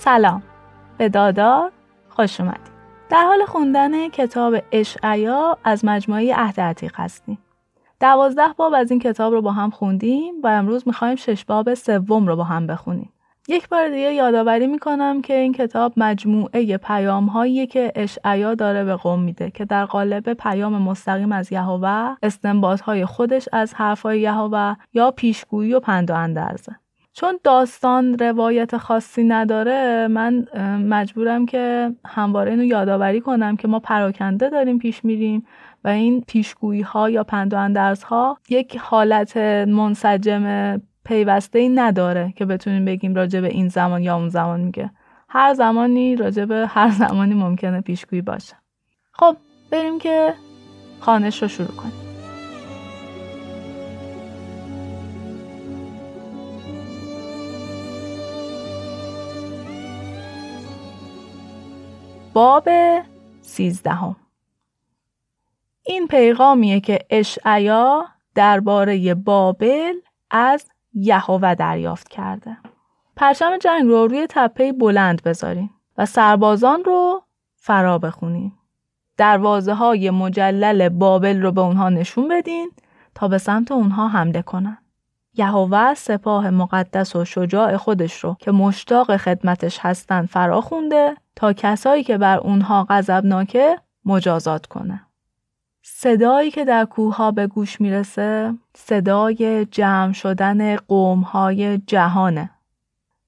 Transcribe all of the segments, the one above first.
سلام. به دادار خوش اومدید در حال خوندن کتاب اشعیا از مجموعه عهد عتیق هستیم دوازده باب از این کتاب رو با هم خوندیم و امروز می‌خوایم شش باب سوم رو با هم بخونیم. یک بار دیگه یادآوری می‌کنم که این کتاب مجموعه پیام هایی که اشعیا داره به قوم میده که در قالب پیام مستقیم از یهوه استنباط های خودش از حرفهای یهوه یا پیشگویی و پند چون داستان روایت خاصی نداره من مجبورم که همواره اینو یادآوری کنم که ما پراکنده داریم پیش میریم و این پیشگویی ها یا پند و ها یک حالت منسجم پیوسته ای نداره که بتونیم بگیم راجع به این زمان یا اون زمان میگه. هر زمانی راجع به هر زمانی ممکنه پیشگویی باشه. خب بریم که خانش رو شروع کنیم. باب سیزدهم این پیغامیه که اشعیا درباره بابل از یهوه دریافت کرده. پرچم جنگ رو روی تپه بلند بذارین و سربازان رو فرا بخونین. دروازه های مجلل بابل رو به اونها نشون بدین تا به سمت اونها حمله کنن. یهوه سپاه مقدس و شجاع خودش رو که مشتاق خدمتش هستن فرا خونده تا کسایی که بر اونها غضبناکه مجازات کنه. صدایی که در کوه به گوش می‌رسه صدای جمع شدن قوم های جهانه.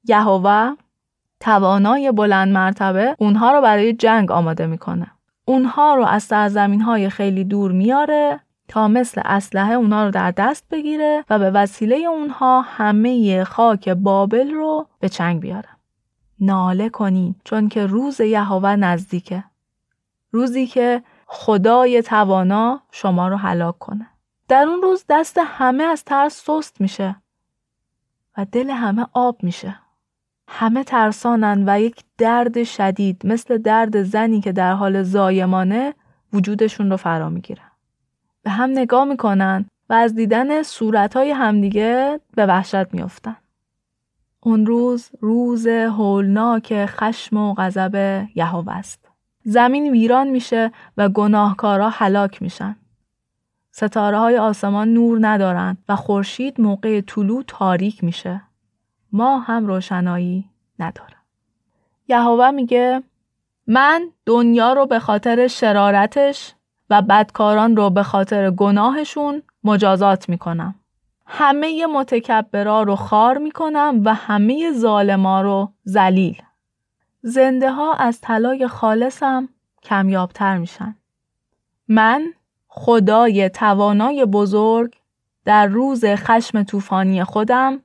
یهوه توانای بلند مرتبه اونها رو برای جنگ آماده می‌کنه. اونها رو از سرزمین های خیلی دور میاره تا مثل اسلحه اونها رو در دست بگیره و به وسیله اونها همه خاک بابل رو به چنگ بیاره. ناله کنین چون که روز یهوه نزدیکه. روزی که خدای توانا شما رو هلاک کنه. در اون روز دست همه از ترس سست میشه و دل همه آب میشه. همه ترسانن و یک درد شدید مثل درد زنی که در حال زایمانه وجودشون رو فرا می‌گیره. به هم نگاه می‌کنن و از دیدن صورتهای همدیگه به وحشت میافتن. اون روز روز هولناک خشم و غضب یهوه است. زمین ویران میشه و گناهکارا هلاک میشن. ستاره های آسمان نور ندارن و خورشید موقع طلوع تاریک میشه. ما هم روشنایی نداره. یهوه میگه من دنیا رو به خاطر شرارتش و بدکاران رو به خاطر گناهشون مجازات می‌کنم. همه متکبرا رو خار می‌کنم و همه ظالما رو ذلیل. زنده ها از طلای خالصم کمیابتر میشن. من خدای توانای بزرگ در روز خشم طوفانی خودم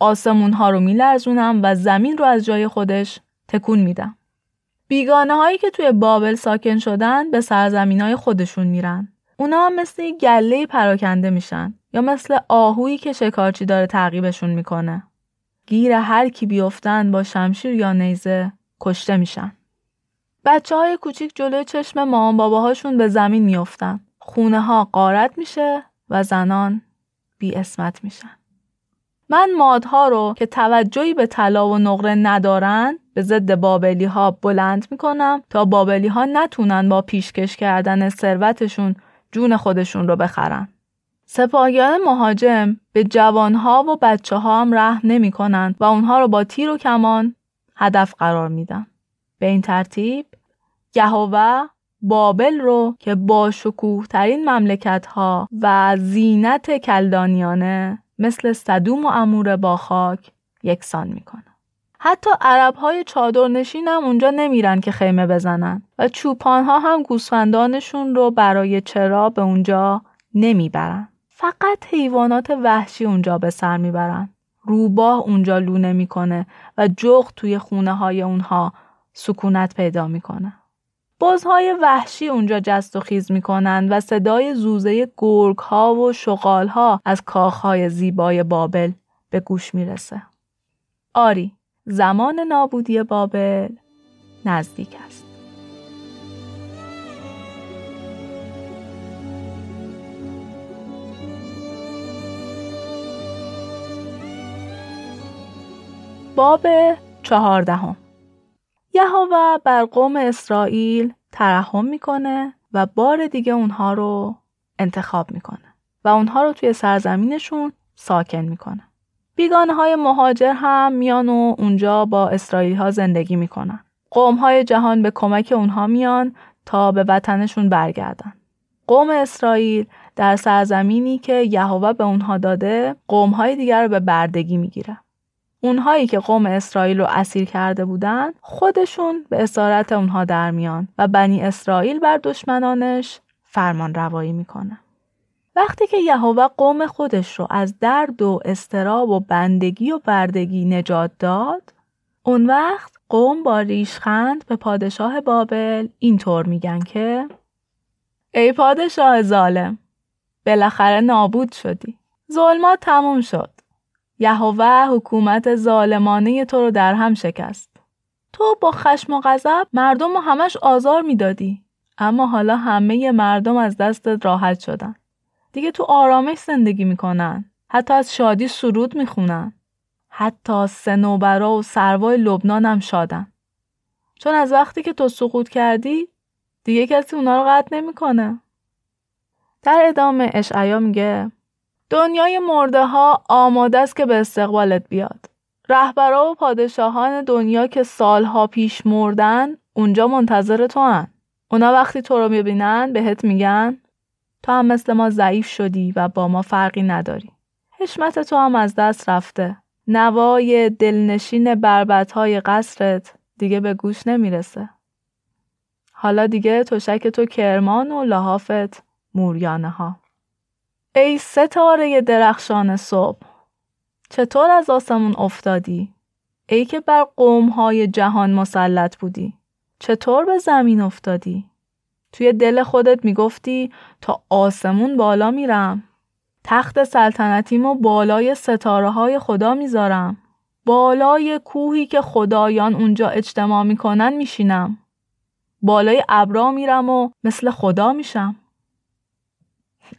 آسمون ها رو میلرزونم و زمین رو از جای خودش تکون میدم. بیگانه هایی که توی بابل ساکن شدن به سرزمین های خودشون میرن. اونا مثل گله پراکنده میشن یا مثل آهویی که شکارچی داره تعقیبشون می‌کنه. گیر هر کی بیفتن با شمشیر یا نیزه کشته میشن. بچه های کوچیک جلوی چشم مامان باباهاشون به زمین میافتن. خونه ها قارت میشه و زنان بی اسمت میشن. من مادها رو که توجهی به طلا و نقره ندارن به ضد بابلی ها بلند می‌کنم تا بابلی ها نتونن با پیشکش کردن ثروتشون جون خودشون رو بخرن. سپاهیان مهاجم به جوانها و بچه ها هم رحم نمی و اونها رو با تیر و کمان هدف قرار میدن. به این ترتیب یهوه بابل رو که با شکوه ترین مملکت ها و زینت کلدانیانه مثل صدوم و امور با خاک یکسان می‌کنه. حتی عرب های چادر نشین هم اونجا نمیرن که خیمه بزنن و چوپان ها هم گوسفندانشون رو برای چرا به اونجا نمی‌برن. فقط حیوانات وحشی اونجا به سر می‌برن. روباه اونجا لونه می‌کنه و جغ توی خونه های اونها سکونت پیدا می‌کنه. بازهای وحشی اونجا جست و خیز می‌کنن و صدای زوزه گرگ ها و شغال ها از کاخ های زیبای بابل به گوش می‌رسه. آری زمان نابودی بابل نزدیک است. باب چهاردهم یهوه بر قوم اسرائیل ترحم می‌کنه و بار دیگه اونها رو انتخاب می‌کنه و اونها رو توی سرزمینشون ساکن می‌کنه. بیگانه های مهاجر هم میان و اونجا با اسرائیلی ها زندگی می‌کنن. قوم های جهان به کمک اونها میان تا به وطنشون برگردن. قوم اسرائیل در سرزمینی که یهوه به اونها داده قوم های دیگر رو به بردگی می‌گیره. اونهایی که قوم اسرائیل رو اسیر کرده بودن خودشون به اسارت اونها در میان و بنی اسرائیل بر دشمنانش فرمان روایی می‌کنه. وقتی که یهوه قوم خودش رو از درد و استراب و بندگی و بردگی نجات داد اون وقت قوم با ریشخند به پادشاه بابل اینطور میگن که ای پادشاه ظالم بالاخره نابود شدی ظلمات تموم شد یهوه حکومت ظالمانه تو رو در هم شکست. تو با خشم و غضب مردم رو همش آزار می‌دادی اما حالا همه مردم از دستت راحت شدن. دیگه تو آرامش زندگی می‌کنن حتی از شادی سرود می‌خونن. حتی سنوبرا و سروای لبنان هم شادن. چون از وقتی که تو سقوط کردی دیگه کسی اونا رو قطع نمی‌کنه. در ادامه اشعیا میگه دنیای مرده ها آماده است که به استقبالت بیاد رهبرا و پادشاهان دنیا که سالها پیش مردن اونجا منتظر تو هن. اونا وقتی تو رو می‌بینن بهت میگن تو هم مثل ما ضعیف شدی و با ما فرقی نداری. حشمت تو هم از دست رفته. نوای دلنشین بربتهای قصرت دیگه به گوش نمی‌رسه. حالا دیگه تشک تو کرمان و لحافت موریانه ها. ای ستاره درخشان صبح چطور از آسمون افتادی؟ ای که بر قومهای جهان مسلط بودی چطور به زمین افتادی؟ توی دل خودت می‌گفتی تا آسمون بالا میرم تخت سلطنتیمو بالای ستاره های خدا می‌ذارم بالای کوهی که خدایان اونجا اجتماع می‌کنن میشینم بالای ابرا میرم و مثل خدا میشم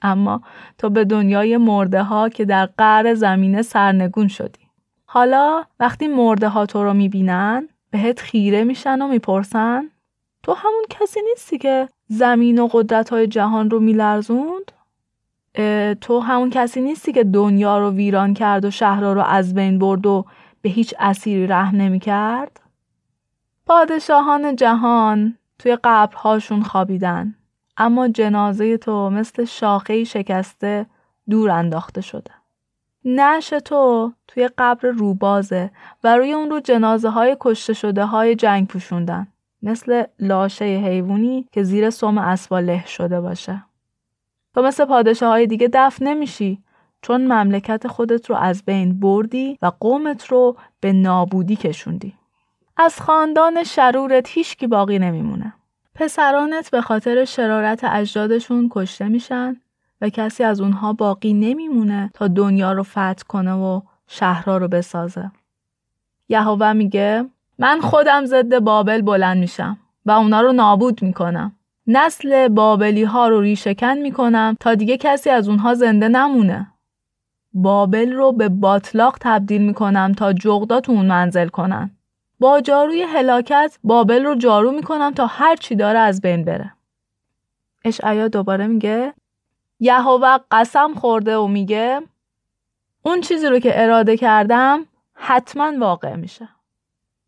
اما تو به دنیای مرده ها که در قعر زمینه سرنگون شدی حالا وقتی مرده ها تو رو می‌بینن بهت خیره میشن و می‌پرسن تو همون کسی نیستی که زمین و قدرت های جهان رو میلرزوند؟ تو همون کسی نیستی که دنیا رو ویران کرد و شهرها رو از بین برد و به هیچ اسیری رحم نمی کرد؟ پادشاهان جهان توی قبرهاشون خوابیدن اما جنازه تو مثل شاخه شکسته دور انداخته شده. نش تو توی قبر روبازه و روی اون رو جنازه های کشته شده های جنگ پوشوندن. مثل لاشه حیوانی که زیر سوم اسبا شده باشه. تو مثل پادشاه های دیگه دفن نمیشی چون مملکت خودت رو از بین بردی و قومت رو به نابودی کشوندی. از خاندان شرورت هیچکی باقی نمیمونه. پسرانت به خاطر شرارت اجدادشون کشته میشن و کسی از اونها باقی نمیمونه تا دنیا رو فتح کنه و شهرها رو بسازه. یهوه میگه من خودم ضد بابل بلند میشم و اونا رو نابود می‌کنم. نسل بابلی ها رو ریشکن می‌کنم تا دیگه کسی از اونها زنده نمونه. بابل رو به باطلاق تبدیل می‌کنم تا جغدا اون منزل کنن. با جاروی هلاکت بابل رو جارو می‌کنم تا هر چی داره از بین بره. اشعیا دوباره میگه یهوه قسم خورده و میگه اون چیزی رو که اراده کردم حتما واقع میشه.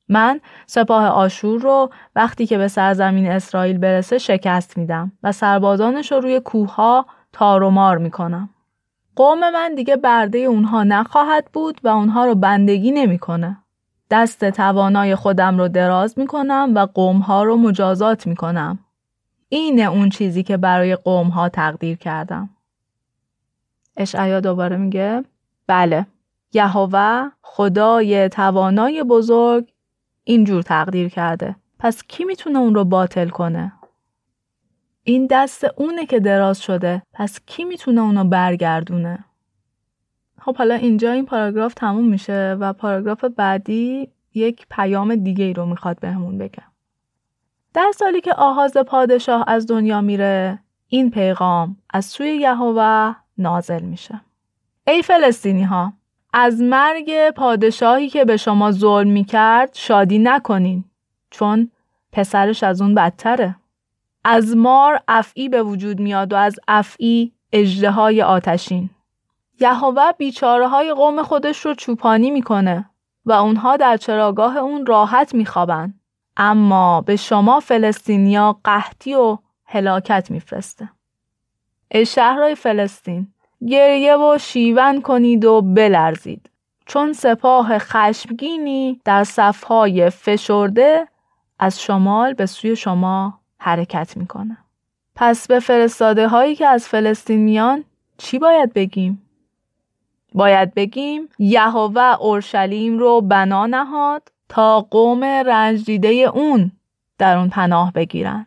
من سپاه آشور رو وقتی که به سرزمین اسرائیل برسه شکست میدم و سربازانش رو روی کوهها تار و مار می‌کنم. قوم من دیگه برده اونها نخواهد بود و اونها رو بندگی نمی‌کنه. دست توانای خودم رو دراز می‌کنم و قومها رو مجازات می‌کنم. اینه اون چیزی که برای قومها تقدیر کردم. اشعیا دوباره میگه؟ بله. یهوه خدای توانای بزرگ اینجور تقدیر کرده. پس کی می‌تونه اون رو باطل کنه؟ این دست اونه که دراز شده. پس کی می‌تونه اونو برگردونه؟ خب حالا اینجا این پاراگراف تموم میشه و پاراگراف بعدی یک پیام دیگه ای رو می‌خواد بهمون بگم در سالی که آغاز پادشاه از دنیا میره این پیغام از سوی یهوه نازل میشه. ای فلسطینی ها از مرگ پادشاهی که به شما ظلم می کرد شادی نکنین. چون پسرش از اون بدتره. از مار افعی به وجود میاد و از افعی اجده آتشین. یهوه بیچاره های قوم خودش رو چوپانی می‌کنه و اونها در چراگاه اون راحت میخوابن. اما به شما فلسطینیا قحطی و هلاکت میفرسته. ای شهرهای فلسطین گریه و شیون کنید و بلرزید. چون سپاه خشمگینی در صفهای فشرده از شمال به سوی شما حرکت می‌کنه. پس به فرستاده هایی که از فلسطین میان چی باید بگیم؟ باید بگیم یهوه اورشلیم رو بنا نهاد تا قوم رنج دیده اون در اون پناه بگیرن.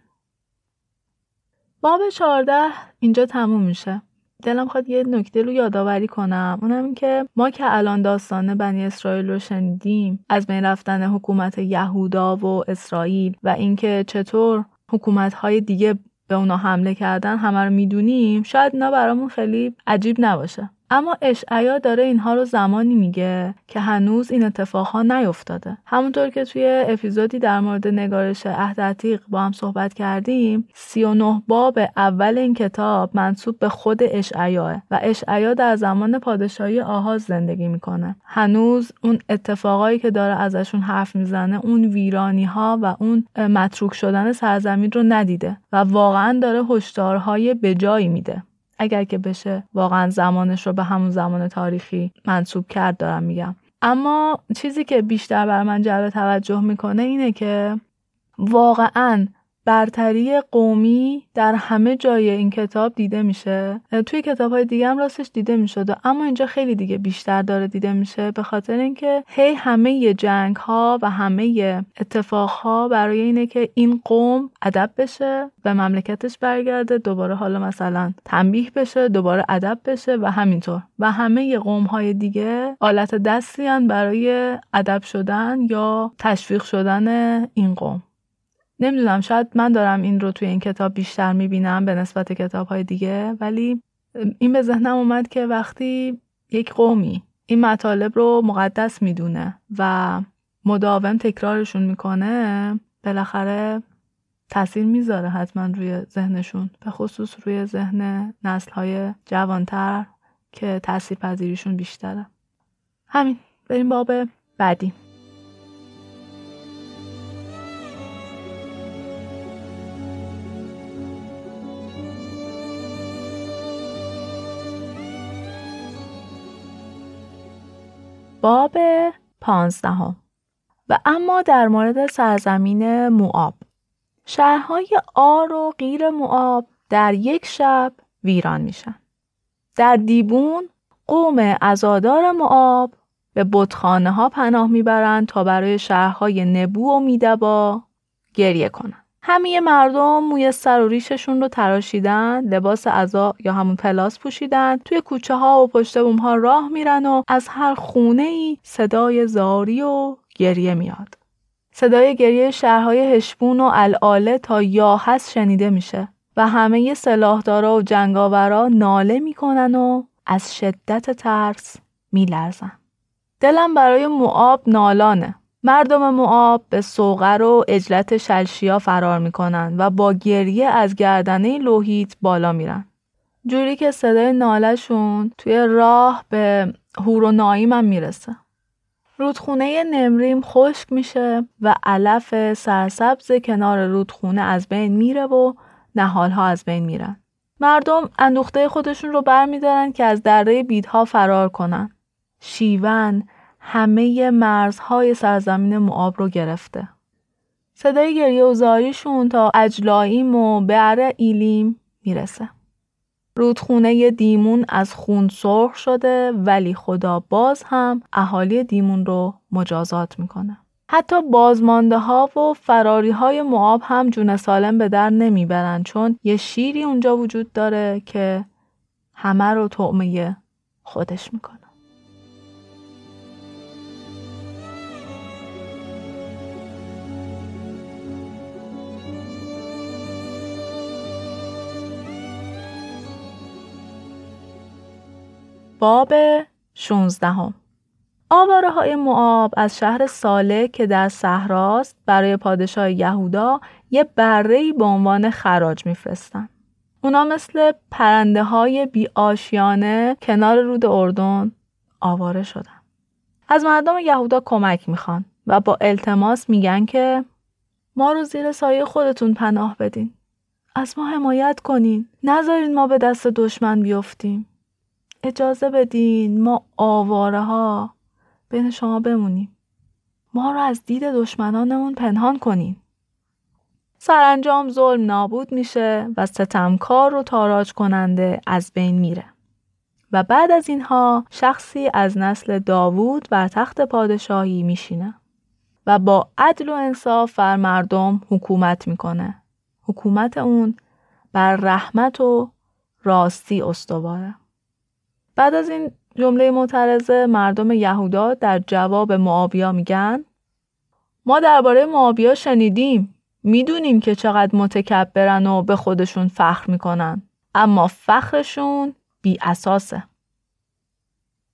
باب 14 اینجا تموم میشه. دلم خواد یه نکته رو یادآوری کنم اونم این که ما که الان داستان بنی اسرائیل رو شنیدیم از بین رفتن حکومت یهودا و اسرائیل و اینکه چطور حکومت های دیگه به اونا حمله کردن همه رو می‌دونیم شاید اینا برامون خیلی عجیب نباشه اما اشعیا داره اینها رو زمانی میگه که هنوز این اتفاقها نیفتاده. همونطور که توی اپیزودی در مورد نگارش عهد با هم صحبت کردیم 39 باب اول این کتاب منصوب به خود اشعیاه و اشعیا در زمان پادشاهی آهاز زندگی می‌کنه. هنوز اون اتفاقایی که داره ازشون حرف می‌زنه اون ویرانی ها و اون متروک شدن سرزمین رو ندیده و واقعا داره هشدارهای بجایی میده. اگر که بشه واقعا زمانش رو به همون زمان تاریخی منصوب کرد دارم میگم. اما چیزی که بیشتر بر من جلب توجه می‌کنه اینه که واقعا برتری قومی در همه جای این کتاب دیده میشه. توی کتاب های دیگه هم راستش دیده می‌شد اما اینجا خیلی دیگه بیشتر داره دیده میشه به خاطر اینکه هی همه جنگ ها و همه اتفاق ها برای اینه که این قوم ادب بشه به مملکتش برگرده دوباره حالا مثلا تنبیه بشه دوباره ادب بشه و همینطور. و همه قوم های دیگه آلت دستی برای ادب شدن یا تشویق شدن این قوم. نمی‌دونم شاید من دارم این رو توی این کتاب بیشتر می‌بینم به نسبت کتاب های دیگه ولی این به ذهنم اومد که وقتی یک قومی این مطالب رو مقدس می‌دونه و مداوم تکرارشون می‌کنه بالاخره تاثیر می‌ذاره حتما روی ذهنشون به خصوص روی ذهن نسل های جوانتر که تاثیر پذیریشون بیشتره. همین بریم باب بعدی. باب پانزدهم. و اما در مورد سرزمین موآب. شهرهای آر و غیر موآب در یک شب ویران میشن. در دیبون قوم ازادار موآب به بتخانه ها پناه می‌برند تا برای شهرهای نبو و میدبا گریه کنند. همه مردم موی سر و ریششون رو تراشیدن لباس عزا یا همون پلاس پوشیدن توی کوچه ها و پشت بوم ها راه میرن و از هر خونه ای صدای زاری و گریه میاد. صدای گریه شهرهای هشبون و الاله تا یا هست شنیده میشه و همه سلاحدارا و جنگاورا ناله می‌کنن و از شدت ترس میلرزن. دلم برای معاب نالانه. مردم معاب به سوغر و اجلت شلشیا فرار می‌کنن و با گریه از گردنه لوهیت بالا میرن. جوری که صدای نالشون توی راه به هور و نایم هم می‌رسه. رودخونه نمریم خشک میشه و علف سرسبز کنار رودخونه از بین میره و نهالها از بین میرن. مردم اندوخته خودشون رو برمیدارن که از دره بیدها فرار کنن. شیون، همه مرزهای سرزمین معاب رو گرفته. صدای گریه و زاریشون تا اجلاییم و بعر ایلیم می‌رسه. رودخونه دیمون از خون سرخ شده ولی خدا باز هم اهالی دیمون رو مجازات می‌کنه. حتی بازمانده ها و فراری های معاب هم جون سالم به در نمی‌برن چون یه شیری اونجا وجود داره که همه رو طعمه خودش می‌کنه. باب 16 هم. آواره های معاب از شهر ساله که در صحراست برای پادشاه یهودا یه بره به عنوان خراج میفرستن. اونا مثل پرنده های بی آشیانه کنار رود اردن آواره شدن. از مردم یهودا کمک می‌خوان و با التماس میگن که ما رو زیر سایه خودتون پناه بدین. از ما حمایت کنین. نذارین ما به دست دشمن بیفتیم. اجازه بدین ما آواره ها بین شما بمونیم. ما رو از دید دشمنانمون پنهان کنین. سرانجام ظلم نابود میشه و ستمکار و تاراج کننده از بین میره. و بعد از اینها شخصی از نسل داوود بر تخت پادشاهی میشینه و با عدل و انصاف بر مردم حکومت می‌کنه. حکومت اون بر رحمت و راستی استواره. بعد از این جمله معترضه مردم یهودا در جواب معابیا میگن ما درباره معابیا شنیدیم می‌دونیم که چقدر متکبرن و به خودشون فخر می‌کنن اما فخرشون بی اساسه.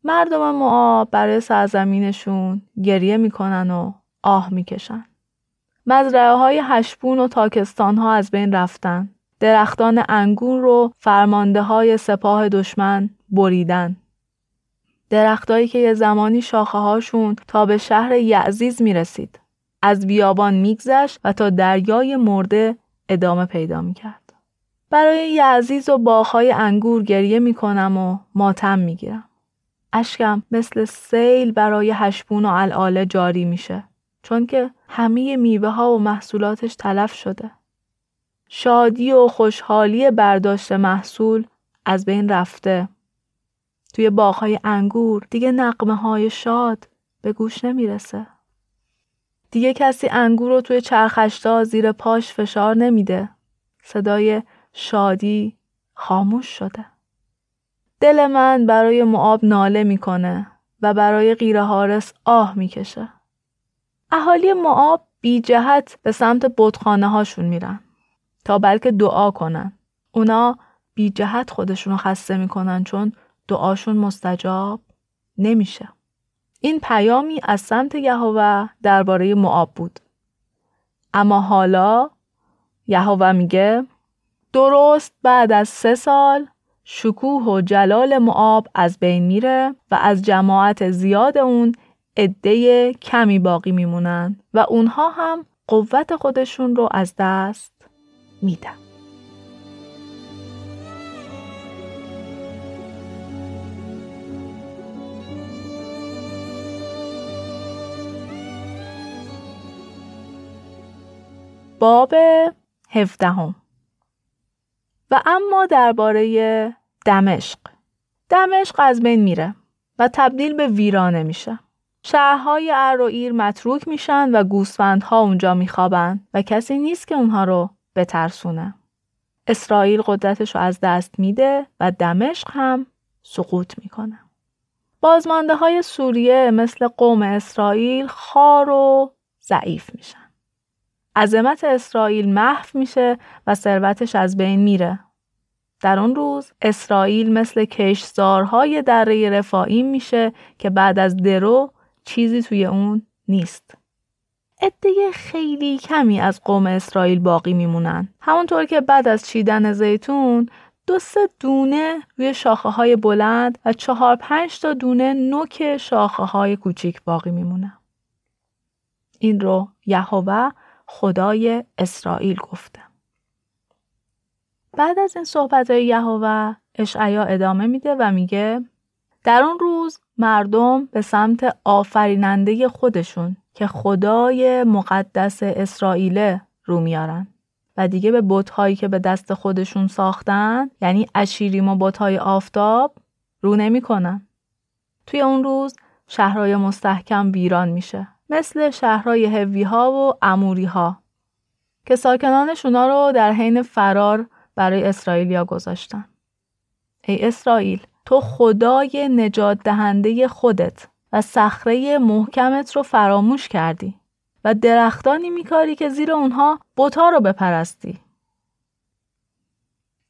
مردم معاب برای سرزمینشون گریه می‌کنن و آه می‌کشن. مزرعه های هشبون و تاکستان ها از بین رفتن. درختان انگور رو فرمانده های سپاه دشمن بریدن. درختایی که یه زمانی شاخه هاشون تا به شهر یعزیز می رسید. از بیابان میگذشت و تا دریای مرده ادامه پیدا می کرد. برای یعزیز و باغهای انگور گریه می کنم و ماتم می گیرم. اشکم مثل سیل برای هشبون و الاله جاری میشه چون که همه میوه ها و محصولاتش تلف شده. شادی و خوشحالی برداشت محصول از بین رفته. توی باغهای انگور دیگه نقمه های شاد به گوش نمی‌رسه. دیگه کسی انگور رو توی چرخشتا زیر پاش فشار نمیده. صدای شادی خاموش شده. دل من برای معاب ناله می‌کنه و برای غیر حارس آه می‌کشه. اهالی معاب بی جهت به سمت بودخانه هاشون میرن تا بلکه دعا کنن. اونا بی جهت خودشون رو خسته می‌کنن چون دعاشون مستجاب نمیشه. این پیامی از سمت یهوه درباره معاب بود. اما حالا یهوه میگه درست بعد از سه سال شکوه و جلال معاب از بین میره و از جماعت زیاد اون عده کمی باقی میمونن و اونها هم قوت خودشون رو از دست میدن. باب هفدهم. و اما درباره دمشق. دمشق از بین میره و تبدیل به ویرانه میشه. شهرهای ار و ایر متروک میشن و گوسفندها اونجا میخوابن و کسی نیست که اونها رو بترسونه اسرائیل قدرتش رو از دست میده و دمشق هم سقوط می‌کنه بازمانده های سوریه مثل قوم اسرائیل خار و ضعیف میشن عظمت اسرائیل محو میشه و ثروتش از بین میره. در اون روز اسرائیل مثل کشتزارهای دره رفایم میشه که بعد از درو چیزی توی اون نیست. عده خیلی کمی از قوم اسرائیل باقی میمونن. همونطور که بعد از چیدن زیتون دو سه دونه روی شاخه های بلند و چهار پنج تا دونه نوک شاخه های کوچیک باقی میمونه. این رو یهوه خدای اسرائیل گفته. بعد از این صحبت های یهوه اشعیا ادامه میده و میگه در اون روز مردم به سمت آفریننده خودشون که خدای مقدس اسرائیل رو میارن و دیگه به بتهایی که به دست خودشون ساختن یعنی اشیریم و بتهای آفتاب رو نمی‌کنن. توی اون روز شهرهای مستحکم ویران میشه مثل شهرهای هوی ها و اموری ها که ساکنانش اونا رو در حین فرار برای اسرائیلیا گذاشتن. ای اسرائیل تو خدای نجات دهنده خودت و صخره محکمت رو فراموش کردی و درختانی میکاری که زیر اونها بوتا رو بپرستی.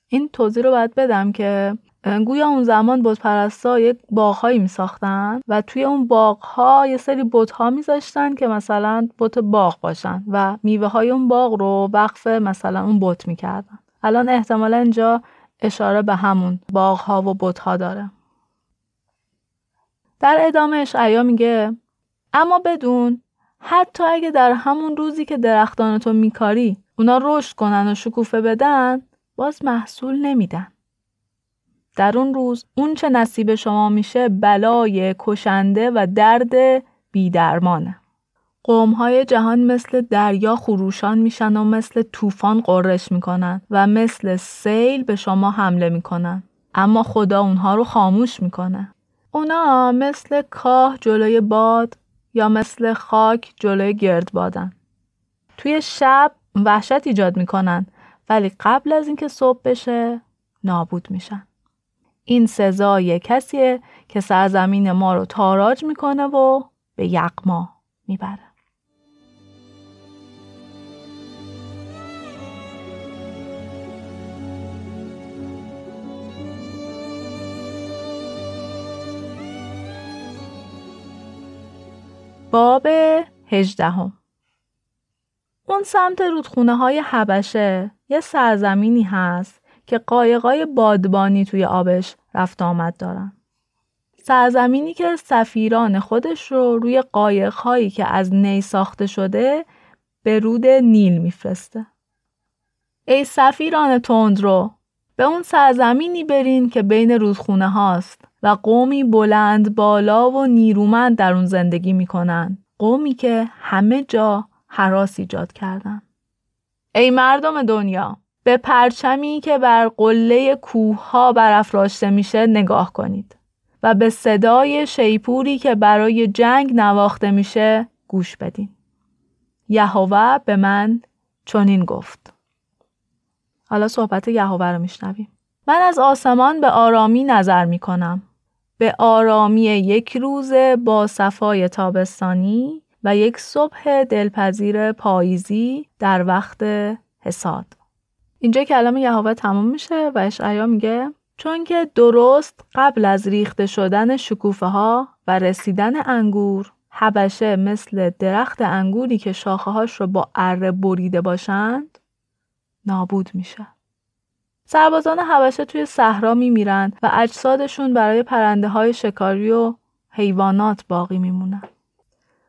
این توضیح رو باید بدم که گویا اون زمان بت پرستا یک باغهایی می ساختن و توی اون باغها یه سری بت ها میذاشتن که مثلا بت باغ باشن و میوه های اون باغ رو وقف مثلا اون بت می‌کردن الان احتمالا اینجا اشاره به همون باغ ها و بت داره در ادامه اشعیا میگه اما بدون حتی اگه در همون روزی که درختان تو میکاری اونا رشد کنن و شکوفه بدن باز محصول نمیدن. در اون روز اون چه نصیب شما میشه بلای کشنده و درد بیدرمانه. قوم های جهان مثل دریا خروشان میشن و مثل طوفان قررش می‌کنن و مثل سیل به شما حمله می‌کنن. اما خدا اونها رو خاموش می‌کنه. اونا مثل کاه جلوی باد یا مثل خاک جلوی گرد بادن. توی شب وحشت ایجاد می‌کنن ولی قبل از اینکه صبح بشه نابود میشن. این سزای کسیه که سرزمین ما رو تاراج می‌کنه و به یقما می‌بره. باب هجدهم اون سمت رودخونه های حبشه یه سرزمینی هست که قایقای بادبانی توی آبش رفت آمد دارن. سرزمینی که سفیران خودش رو روی قایقهایی که از نی ساخته شده به رود نیل میفرسته. ای سفیران تندرو به اون سرزمینی برین که بین رودخونه هاست و قومی بلند بالا و نیرومند در اون زندگی می‌کنن. قومی که همه جا حراس ایجاد کردن. ای مردم دنیا به پرچمی که بر قله کوه ها برافراشته میشه نگاه کنید و به صدای شیپوری که برای جنگ نواخته میشه گوش بدین. یهوه به من چنین گفت. حالا صحبت یهوه رو میشنویم. من از آسمان به آرامی نظر می‌کنم. به آرامی یک روز با صفای تابستانی و یک صبح دلپذیر پاییزی در وقت حساد. اینجا کلام یهوه تموم میشه و اشعیا میگه چون که درست قبل از ریخته شدن شکوفه ها و رسیدن انگور حبشه مثل درخت انگوری که شاخه هاش رو با اره بریده باشند نابود میشه. سربازان حبشه توی صحرا میمیرن و اجسادشون برای پرنده های شکاری و حیوانات باقی میمونن.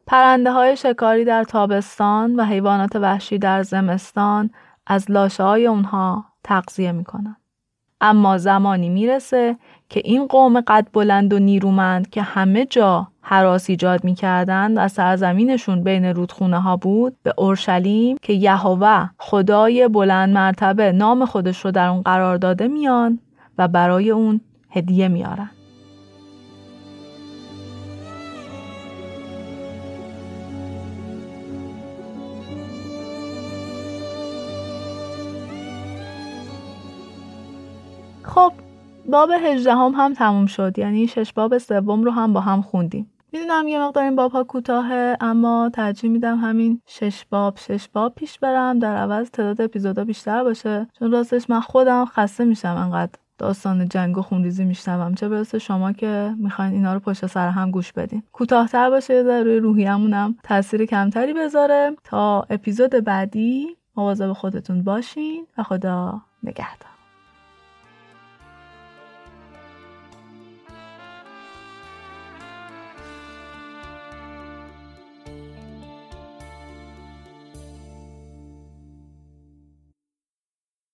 پرنده های شکاری در تابستان و حیوانات وحشی در زمستان از لاشه های اونها تغذیه می‌کنن. اما زمانی می‌رسه که این قوم قد بلند و نیرومند که همه جا حراس ایجاد می‌کردند و سرزمینشون بین رودخونه ها بود به اورشلیم که یهوه خدای بلند مرتبه نام خودش رو در اون قرار داده میان و برای اون هدیه میارن. خب باب هجدهم هم تموم شد یعنی شش باب سوم رو هم با هم خوندیم می‌دونم یه مقدار این باب ها کوتاهه اما ترجیح میدم همین شش باب شش باب پیش برم. در عوض تعداد اپیزودا بیشتر باشه. چون راستش من خودم خسته میشم انقدر داستان جنگ و خونریزی میشنوم. چه برسه شما که می‌خواین اینا رو پشت سر هم گوش بدین. کوتاهتر باشه یه روی روحیمونم تاثیر کمتری بذاره. تا اپیزود بعدی مواظب خودتون باشین و خدا نگهدار.